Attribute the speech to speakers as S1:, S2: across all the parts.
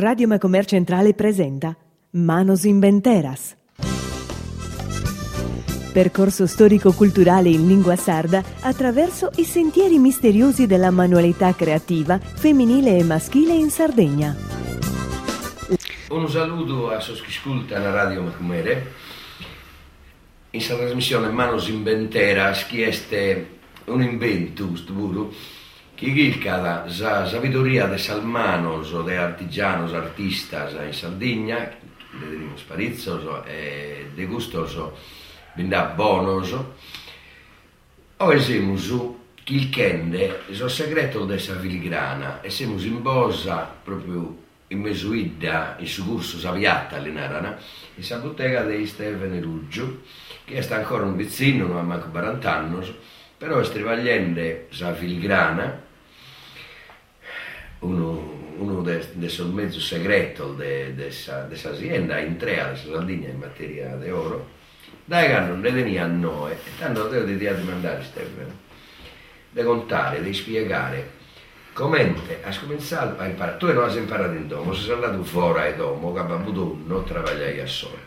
S1: Radio Macomer Centrale presenta Manos Inventeras. Percorso storico-culturale in lingua sarda attraverso i sentieri misteriosi della manualità creativa femminile e maschile in Sardegna.
S2: Un saluto a chi ascolta la Radio Macumere. In questa trasmissione Manos Inventeras, che è un invento, stupuro, che gilca la sabiduria de salmanos o de artigianos, artistas in Sardegna, le diremos parizzos e de gustos bindà bonos, o esemus il kende, il segreto dessa filigrana, e siamo in bosa proprio in mesuida, in su curso saviata all'inarana, in sa bottega di Stefano Ruggio, che è ancora un vizzino, non ha manco 40 anni, però è strivagliende sa filigrana, uno, uno de, de sul mezzo segreto de, de, esa, de esa azienda Sardegna in materia di oro, dai che non ne venia a noi, e tanto devo di Stefano, di contare, di spiegare come hai cominciato a imparare, tu non hai imparato in domo, sei andato fuori a domo, che abbiamo uno, travagliai a solo.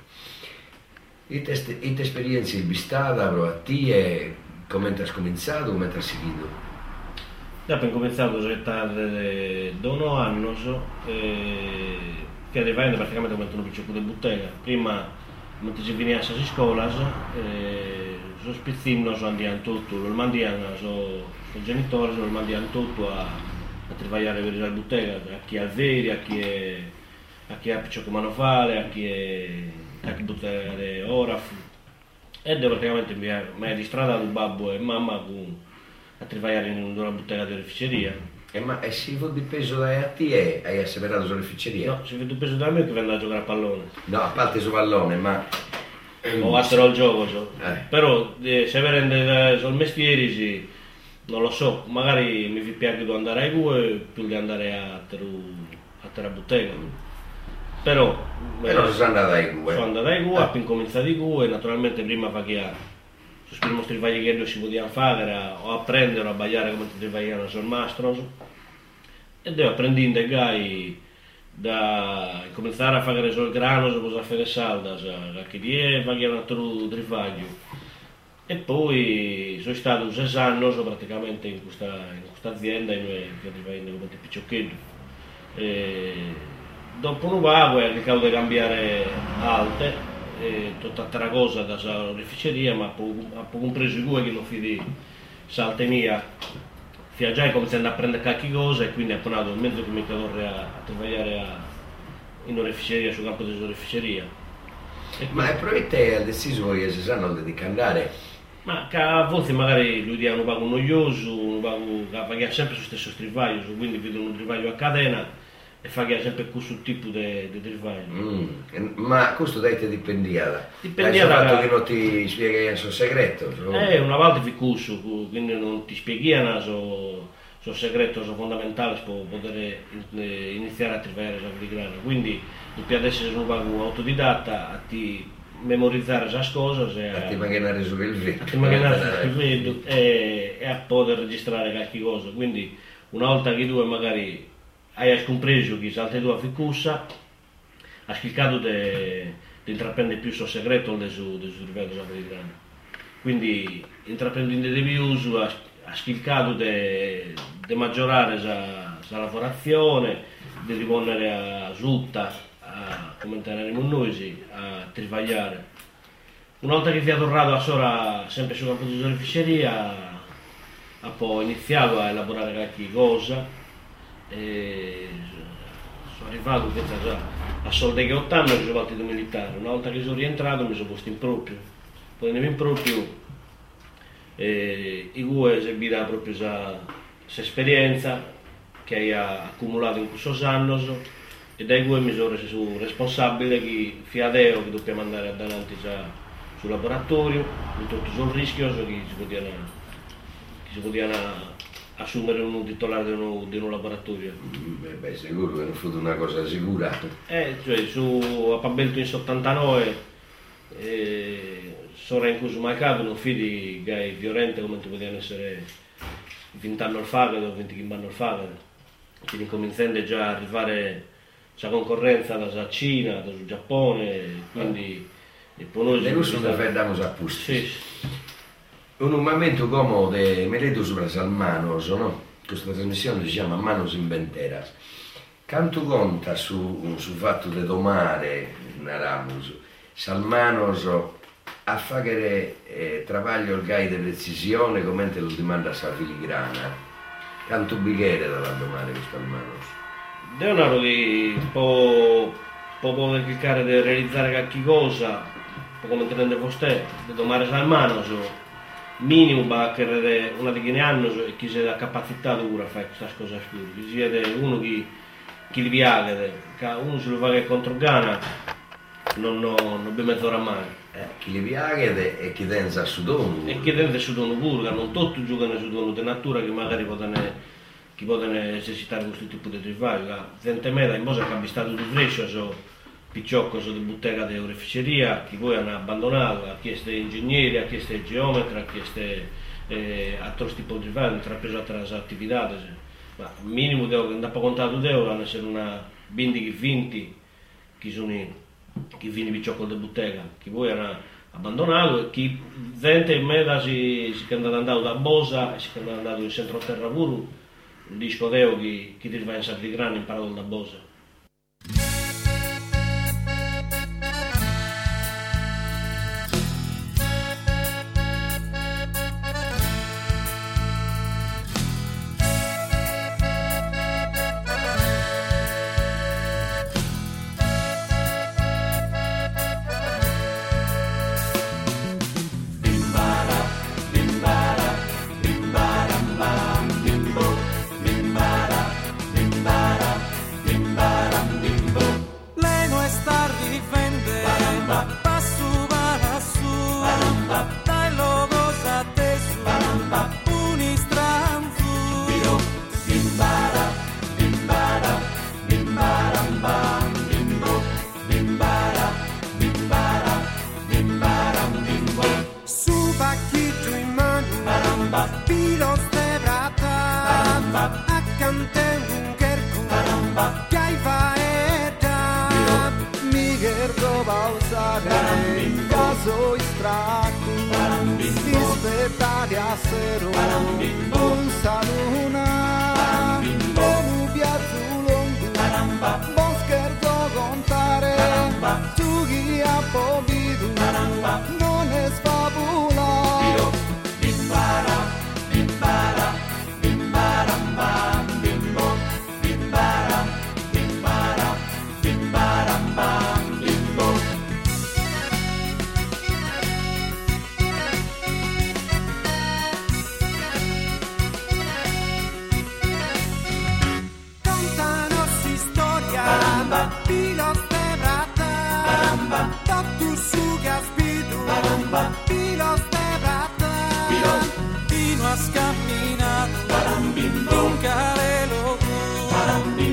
S2: E te esperienze il bistata, a te, e come hai cominciato, come hai seguito?
S3: Abbiamo cominciato a gettare dono anno eh, che arrivando praticamente come un piccolo di bottega. Prima mentre ci veniva a scuola, eh, so spizzino so andiamo tutto, lo mandiamo so, genitori, lo mandiamo tutto a, a lavorare la bottega, a chi ha veri, a chi è a chi ha piccolo che fare, a chi è a chi buttare ora. E praticamente mi ha di il babbo e mamma con a lavorare in una bottega di oreficeria.
S2: E ma e si fu di peso da te e hai asseverato sull'oreficeria?
S3: No, fu di peso da me che venne a giocare a pallone.
S2: No, a parte su pallone, ma...
S3: O altro al gioco, so. eh. però eh, se verende sul mestiere sì, non lo so, magari mi piace di andare a Gue più di andare a terra bottega. Però,
S2: però eh, sono andato a Gue.
S3: Sono andato a Gue, ah. ho cominciato a Gue, naturalmente prima fa che sul primo strivaglio che si poteva fare o apprendere a bagliare come strivagliano sul mastro e devo apprendere gai da cominciare a fare sul grano, cosa fare salda, a chi è fare un altro trivaglio e poi sono stato sei anni praticamente in questa, in questa azienda cui trivagliando come picciocchino e dopo un vago ho cercato di cambiare alte tutta altra cosa da oreficeria, ma ha compreso i due che non fidi saltemia fia già cominciando a prendere qualche cosa e quindi ponato un mezzo comunicatore a, a lavorare in oreficeria sul campo dell'oreficeria.
S2: Ma è probabilmente ha deciso che si sanno di andare?
S3: Ma a volte magari lui dia un pago noioso, un pago che sempre lo stesso strivaglio, quindi vedo un strivaglio a catena e fa che sempre questo tipo di, travaglio.
S2: Mm. Ma questo da te dipendia?
S3: Dipendia
S2: da... fatto che non ti spieghi il suo segreto?
S3: So. Eh, una volta fi questo, quindi non ti spieghiano il suo, suo segreto suo fondamentale per poter iniziare a travagliare la filigrana. Quindi adesso sei un autodidatta a ti memorizzare le cose
S2: a ti magari su il video,
S3: a ti magari il video e, e a poter registrare qualche cosa. Quindi una volta che tu magari hai compreso che altre due ficussa, ha cercato di intraprendere più il suo segreto del suo, del suo di grande. Quindi intraprendendo di più, ha, cercato di maggiorare la lavorazione, di rivolgere a Zutta, a commentare noi, a travagliare. Una volta che si è tornato a Sora, sempre sul campo di oreficeria, ha poi iniziato a elaborare qualche cosa e sono arrivato già a soldi che 80 mi sono partito militare una volta che sono rientrato mi sono posto in proprio. Poi in proprio e i due eseguirà proprio questa esperienza che hai accumulato in questo anno e dai due mi sono reso responsabile che fiadeo che dobbiamo andare a davanti già sul laboratorio tutto sul rischio che che si poteva assumere un titolare di un, di un laboratorio.
S2: Mm, beh, beh, sicuro che non fu una cosa sicura.
S3: Eh, cioè, su a Pabelto in 79 eh, sono in mercato non fidi gai violenti come potevano essere 20 anni fegato, 20 anni fegato, quindi cominciando già a arrivare la concorrenza dalla Cina, dal Giappone, quindi
S2: e per noi è defendamos a pusti.
S3: Sì.
S2: Un momento come de Meledo sobre Salmanos, no? Questa trasmissione si chiama Manos Inventeras. Canto conta su, su fatto di domare, naramos, Salmanos a fare eh, travaglio il gai di precisione come te lo demanda sa filigrana. Canto bighere dalla domare questo Salmanos.
S3: Leonardo che può, può cliccare di realizzare qualche cosa, come tenere vostè, di domare Salmanos, minimo va a una di anni e chi si ha capacità dura fare queste cose scure, chi uno che, che li viaggia, uno se lo fa contro Ghana, non, non, non abbiamo mezz'ora mai.
S2: Eh, chi li viaggia e chi denza su dono.
S3: E chi denza su dono pure, non tutti giocano su dono di natura che magari possono chi possono esercitare questo tipo di travaglio. Evidentemente in cosa che abbiamo stato di fresco, picciocco bottega di oreficeria, che poi hanno abbandonato, ha chiesto ingegneri, ha chiesto geometri, ha chiesto eh, altri tipi di ha intrapreso altre attività. Ma il minimo che non contato di euro hanno essere una bindi che vinti, che sono chi vini picciocco di bottega, che poi hanno abbandonato e chi vente in meta si, si è andato da Bosa si è andato in centro terra pure, il disco Deo che, che ti va in Sardigrano imparato da Bosa. You. Colombia.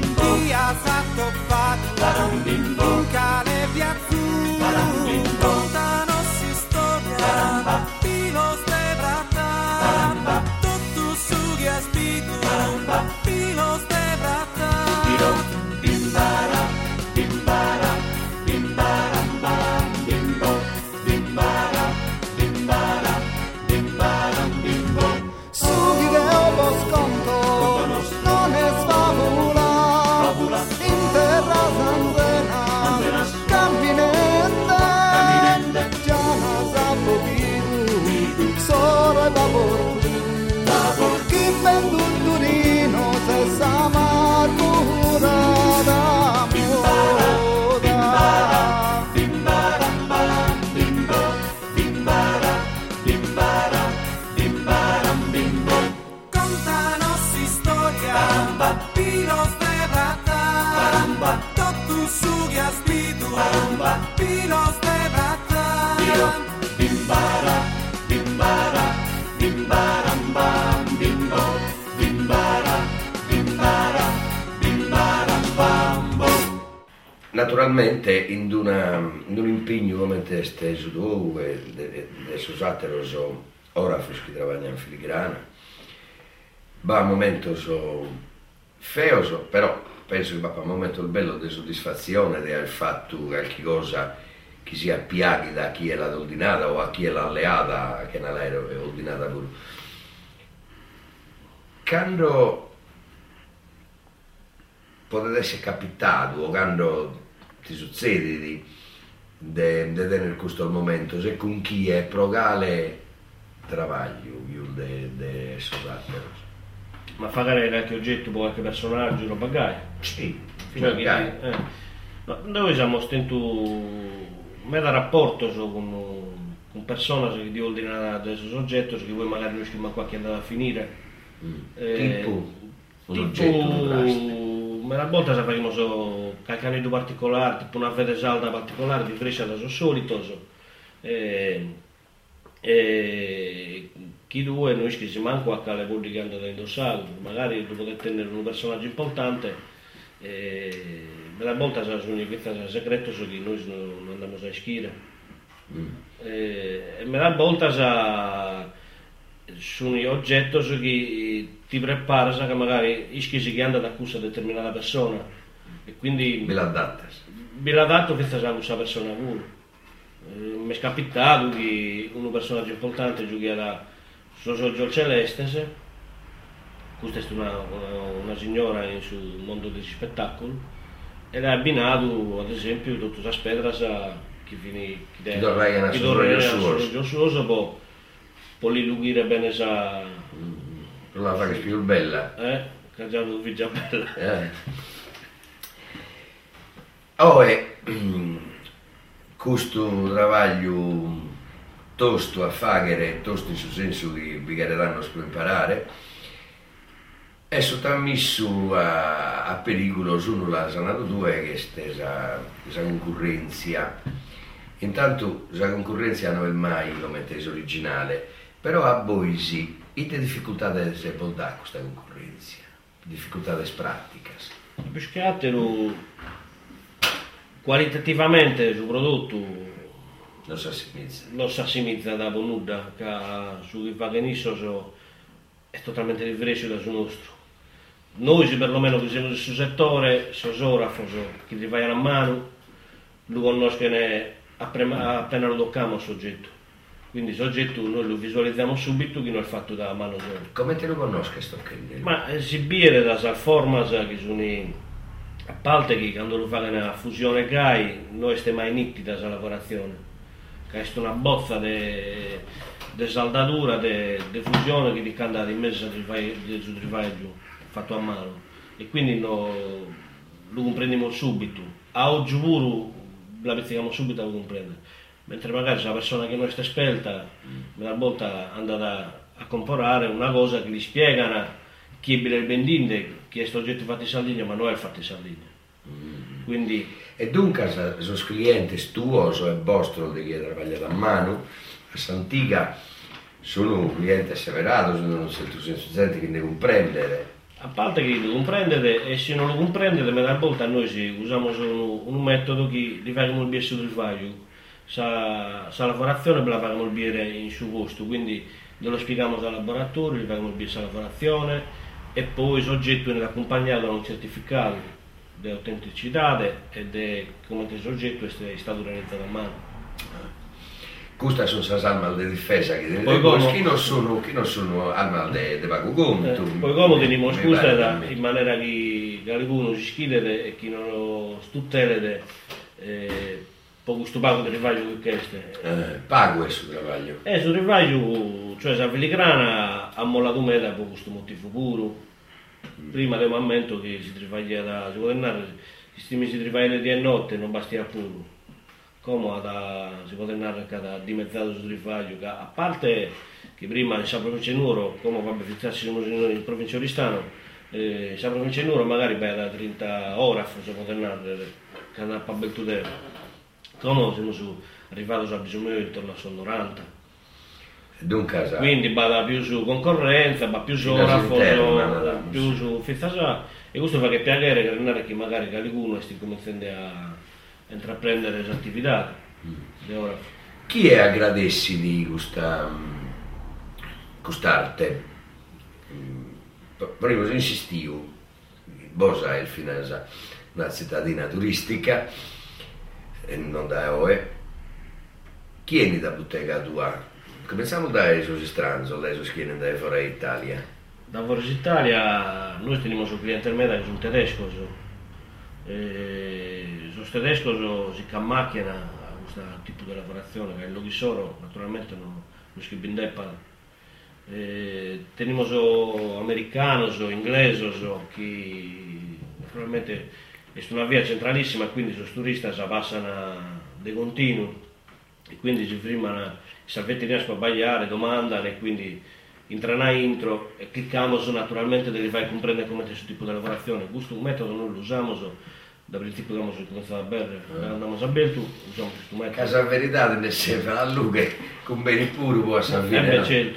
S2: Naturalmente in, una, in un impegno come questo dove adesso usatelo so ora che lavorano in filigrana va a momento so feoso però penso che papà un momento il bello di soddisfazione di aver fatto qualche cosa che sia appiaghi da chi è la doldinata o a chi è l'alleata che non è ordinata pure. Quando potete essere capitato o quando ti succede di de, de tenere questo momento, se con chi è progale travaglio più de, de sosattero.
S3: Ma fare qualche oggetto, qualche personaggio, lo pagai?
S2: Sì,
S3: Fino a che, eh. no, noi siamo stento me da rapporto so, con, con persone che di ordinare adesso soggetto, che voi magari riusciamo qualche andata a finire.
S2: Mm. Eh, tipo un
S3: tipo,
S2: oggetto
S3: ma una volta sapevamo so, qualche aneddoto particolare, tipo una fede salda particolare di Brescia da so solito. So. Eh, e chi due noi che si manco a cale vuol che andate a indossare, magari dopo tenere un personaggio importante, e una volta sono questa segreto su che noi non andiamo a schiere. Mm. E, e una volta sono gli oggetti su che ti prepara che magari ischi si che anda da questa determinata persona. E quindi
S2: ve l'adatta
S3: ve l'adatta questa sa persona pure. Eh, mi è capitato che un personaggio importante giochiera su Giorgio Celeste questa è una, una, una signora sul mondo degli spettacoli. E l'ha abbinato ad esempio tutta questa spedra che finì
S2: che dovrei una Giorgio
S3: Suoso lì bene sa
S2: non la fa che più bella
S3: eh? Che già non vi già bella.
S2: Eh. oh e questo lavoro tosto a fare, tosto in senso che vi daranno a imparare, è sottomesso a, a pericolo solo la sanato 2 che è stesa la concorrenza. Intanto la concorrenza non è mai come tesi originale, però a voi sì, e che difficoltà essere da questa concorrenza, difficoltà pratiche.
S3: Più che altro qualitativamente sul prodotto
S2: non si assimizza
S3: non si assimizza da nulla che sul vaganisso so, è totalmente diverso dal nostro. Noi perlomeno che siamo nel suo settore sosografo so, che gli vai a mano lo conoscono appena, appena lo tocchiamo il soggetto quindi il soggetto noi lo visualizziamo subito che non è fatto da mano sola
S2: come te lo conosci questo
S3: ma eh, si biere da formas che sono a parte che quando lo fanno nella fusione GAI noi stiamo mai nitida questa lavorazione. Che è una bozza di saldatura di fusione che ti canta in mezzo sul trivaggio fatto a mano. E quindi no, lo comprendiamo subito. A oggi pure la mettiamo subito a comprendere mentre magari se la persona che non è esperta una volta andata a comprare una cosa che gli spiegano chi è il bendinde, chi è questo oggetto fatto in Sardegna, ma non è fatto in Sardegna. Mm. Quindi...
S2: E dunque, se i clienti tuoi e vostro di chi lavora a mano, a Santiga sono clienti asseverato, sono un certo senso gente che deve comprendere.
S3: A parte che devo comprendere, e se non lo comprendete, ma una volta noi usiamo solo un metodo che li facciamo il biere del faglio. Sa, sa lavorazione la facciamo il biere in suo posto, quindi lo spieghiamo al laboratorio, gli facciamo il biere la lavorazione, e poi il soggetto viene accompagnato da un certificato di autenticità e di come il soggetto è stato realizzato a mano.
S2: Queste sono le armi di difesa che poi come, chi non sono, chi non sono armi di pago conto. Eh,
S3: poi come teniamo scusa in maniera che qualcuno si schide e chi non lo stutele eh, poco sto pago di rivaglio che queste.
S2: Eh, pago è sul rivaglio.
S3: Eh, sul rivaglio, cioè a Filigrana ha mollato me da questo motivo puro prima del momento che si trivaglia da si potennare questi mesi si trivaglia di notte non bastia pure come da, si potennare da dimezzato su trivaglio a parte che prima in San Provincia Nuoro come vabbè fizzarsi in provincia di Oristano eh, San Provincia Nuoro magari beh, da 30 ore si potennare che andava a bel come siamo su, arrivati a bisogno intorno a 90
S2: Dunque,
S3: quindi va più su concorrenza, va più su raffoso, più su fittasa e questo fa che piacere che non è che magari qualcuno sta cominciando a intraprendere le attività. Mm.
S2: Chi è aggradessi di questa quest'arte? Mm, prima insistivo, Bosa è una cittadina turistica, non da OE. È da bottega tua? Cominciamo da esos stranzo, da esos che da fuori Italia.
S3: Da fuori Italia noi teniamo su cliente media che sono tedesco. Eh, sono tedesco si macchina a questo tipo di lavorazione, che è il logisoro, naturalmente non, non si bindeppa eh, tenemos o americanos o ingleses o que naturalmente è una via centralissima quindi i turistas abbassano di continuo e quindi si firmano i salvetti riescono a sbagliare, domandano e quindi entrano intro e clicchiamo naturalmente devi fare comprendere come è questo tipo di lavorazione. Questo metodo noi lo usiamo da principio abbiamo cominciato a bere andiamo a Beltu usiamo questo metodo.
S2: Casa verità ne serve a Luga con beni puro può servire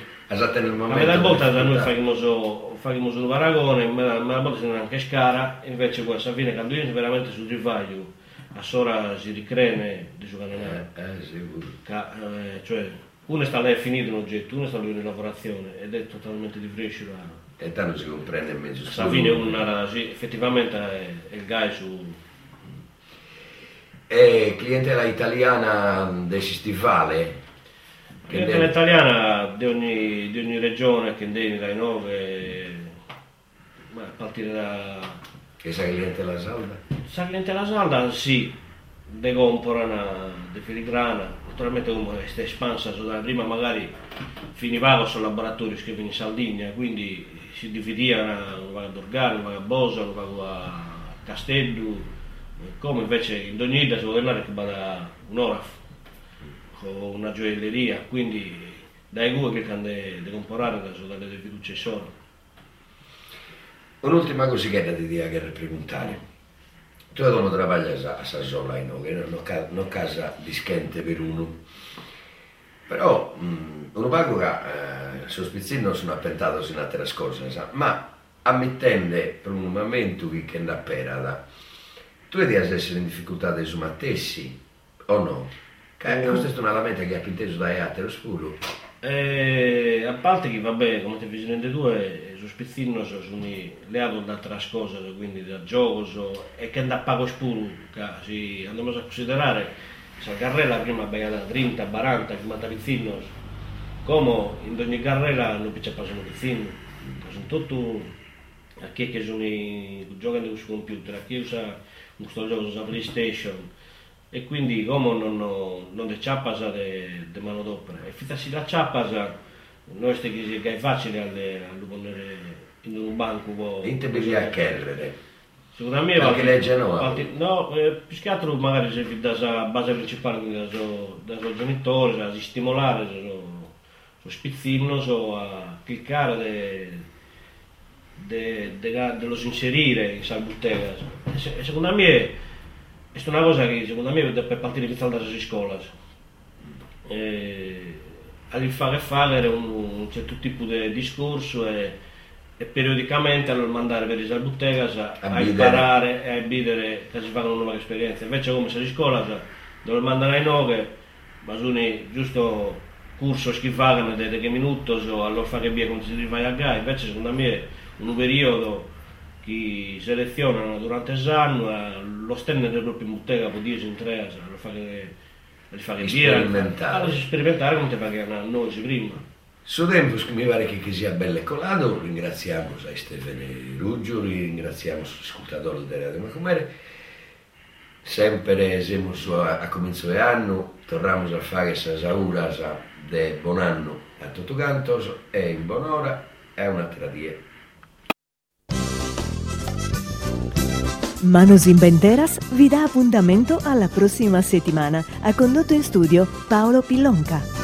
S2: momento.
S3: Ma volta da noi facciamo, facciamo un paragone, ma la volta si anche scara, invece qua Savine quando io veramente sul rivaglio, a sora si ricreme di giocare
S2: eh, eh, sicuro.
S3: Eh, cioè, uno sta lì a finire un oggetto, uno sta lì in lavorazione ed è totalmente differente.
S2: E tanto si comprende in mezzo
S3: Savine è una, sì, effettivamente è, è il guy su...
S2: E clientela italiana del stivale,
S3: la clientela italiana di ogni, di ogni regione che indegni dai 9 a partire da
S2: che sa clientela salda?
S3: sa clientela salda? Sì. De comporana de filigrana. Naturalmente come è espansa da prima magari finiva con laboratori che in Sardegna quindi si va a Dorgano, a Bosa, a Castello. Come invece in Dognida si vuole andare che va un'ora una gioielleria, quindi dai due che hanno da comprare da sono delle fiducie solo.
S2: Un'ultima cosicetta ti devo preguntare. Tu non lavori a Sassola, no? che non, non casa dischente per uno. Però mh, uno pago che eh, sospizzino sono appentato in altre cose, sa? ma ammettendo per un momento che andrà per tu devi essere in difficoltà dei stessi o no? Eh, eh, questo è stranamente che ha inteso da Eate, lo scuro.
S3: E, eh, a parte che, vabbè, come ti avvicinate due, eh, su Spizzino sono leato da altre cose, quindi da gioco, e che andà a pago spuro, si andiamo a considerare, la carrera prima abbiamo 30, 40, 50 pizzino, come in ogni carrera non c'è passato un pizzino, sono tutto, a chi che sono, giocano su computer, a chi usa questo gioco, usa PlayStation, e quindi come non, non de ciappas de, de manodopera. E fitasi la ciappas noi ste che è facile alle, a ponere in un banco
S2: bo, inte bisogna chiedere
S3: secondo me
S2: anche legge no
S3: valti, no eh, più che altro magari se da sa base principale da so genitori da stimolare so, spizzino so a cliccare de, de, de, de, de los inserire in salbuttega e secondo me è una cosa che secondo me per partire di dalle scuole eh, al fare fare un, un certo tipo di discorso e, e periodicamente allora mandare per le bottegas a, a imparare e a bidere che si fanno una nuova esperienza invece come se di scuola dove mandare ai nove ma sono giusto corso che fanno di che minuti o allora fare via come si va a gara invece secondo me è un periodo che selezionano durante l'anno eh, lo stendere proprio in bottega può dire in tre lo fare lo fare
S2: sperimentare
S3: allora sperimentare come te pagano noi prima.
S2: Su tempo mi pare che, che sia bello e colato ringraziamo sai, Stefano Ruggio ringraziamo l'ascoltatore della Radio Macumere sempre siamo a, a comincio dell'anno torniamo a fare questa saura de buon anno a tutto canto e in buon'ora è un'altra die
S1: Manos Inventeras vi dà appuntamento alla prossima settimana. Ha condotto in studio Paolo Pillonca.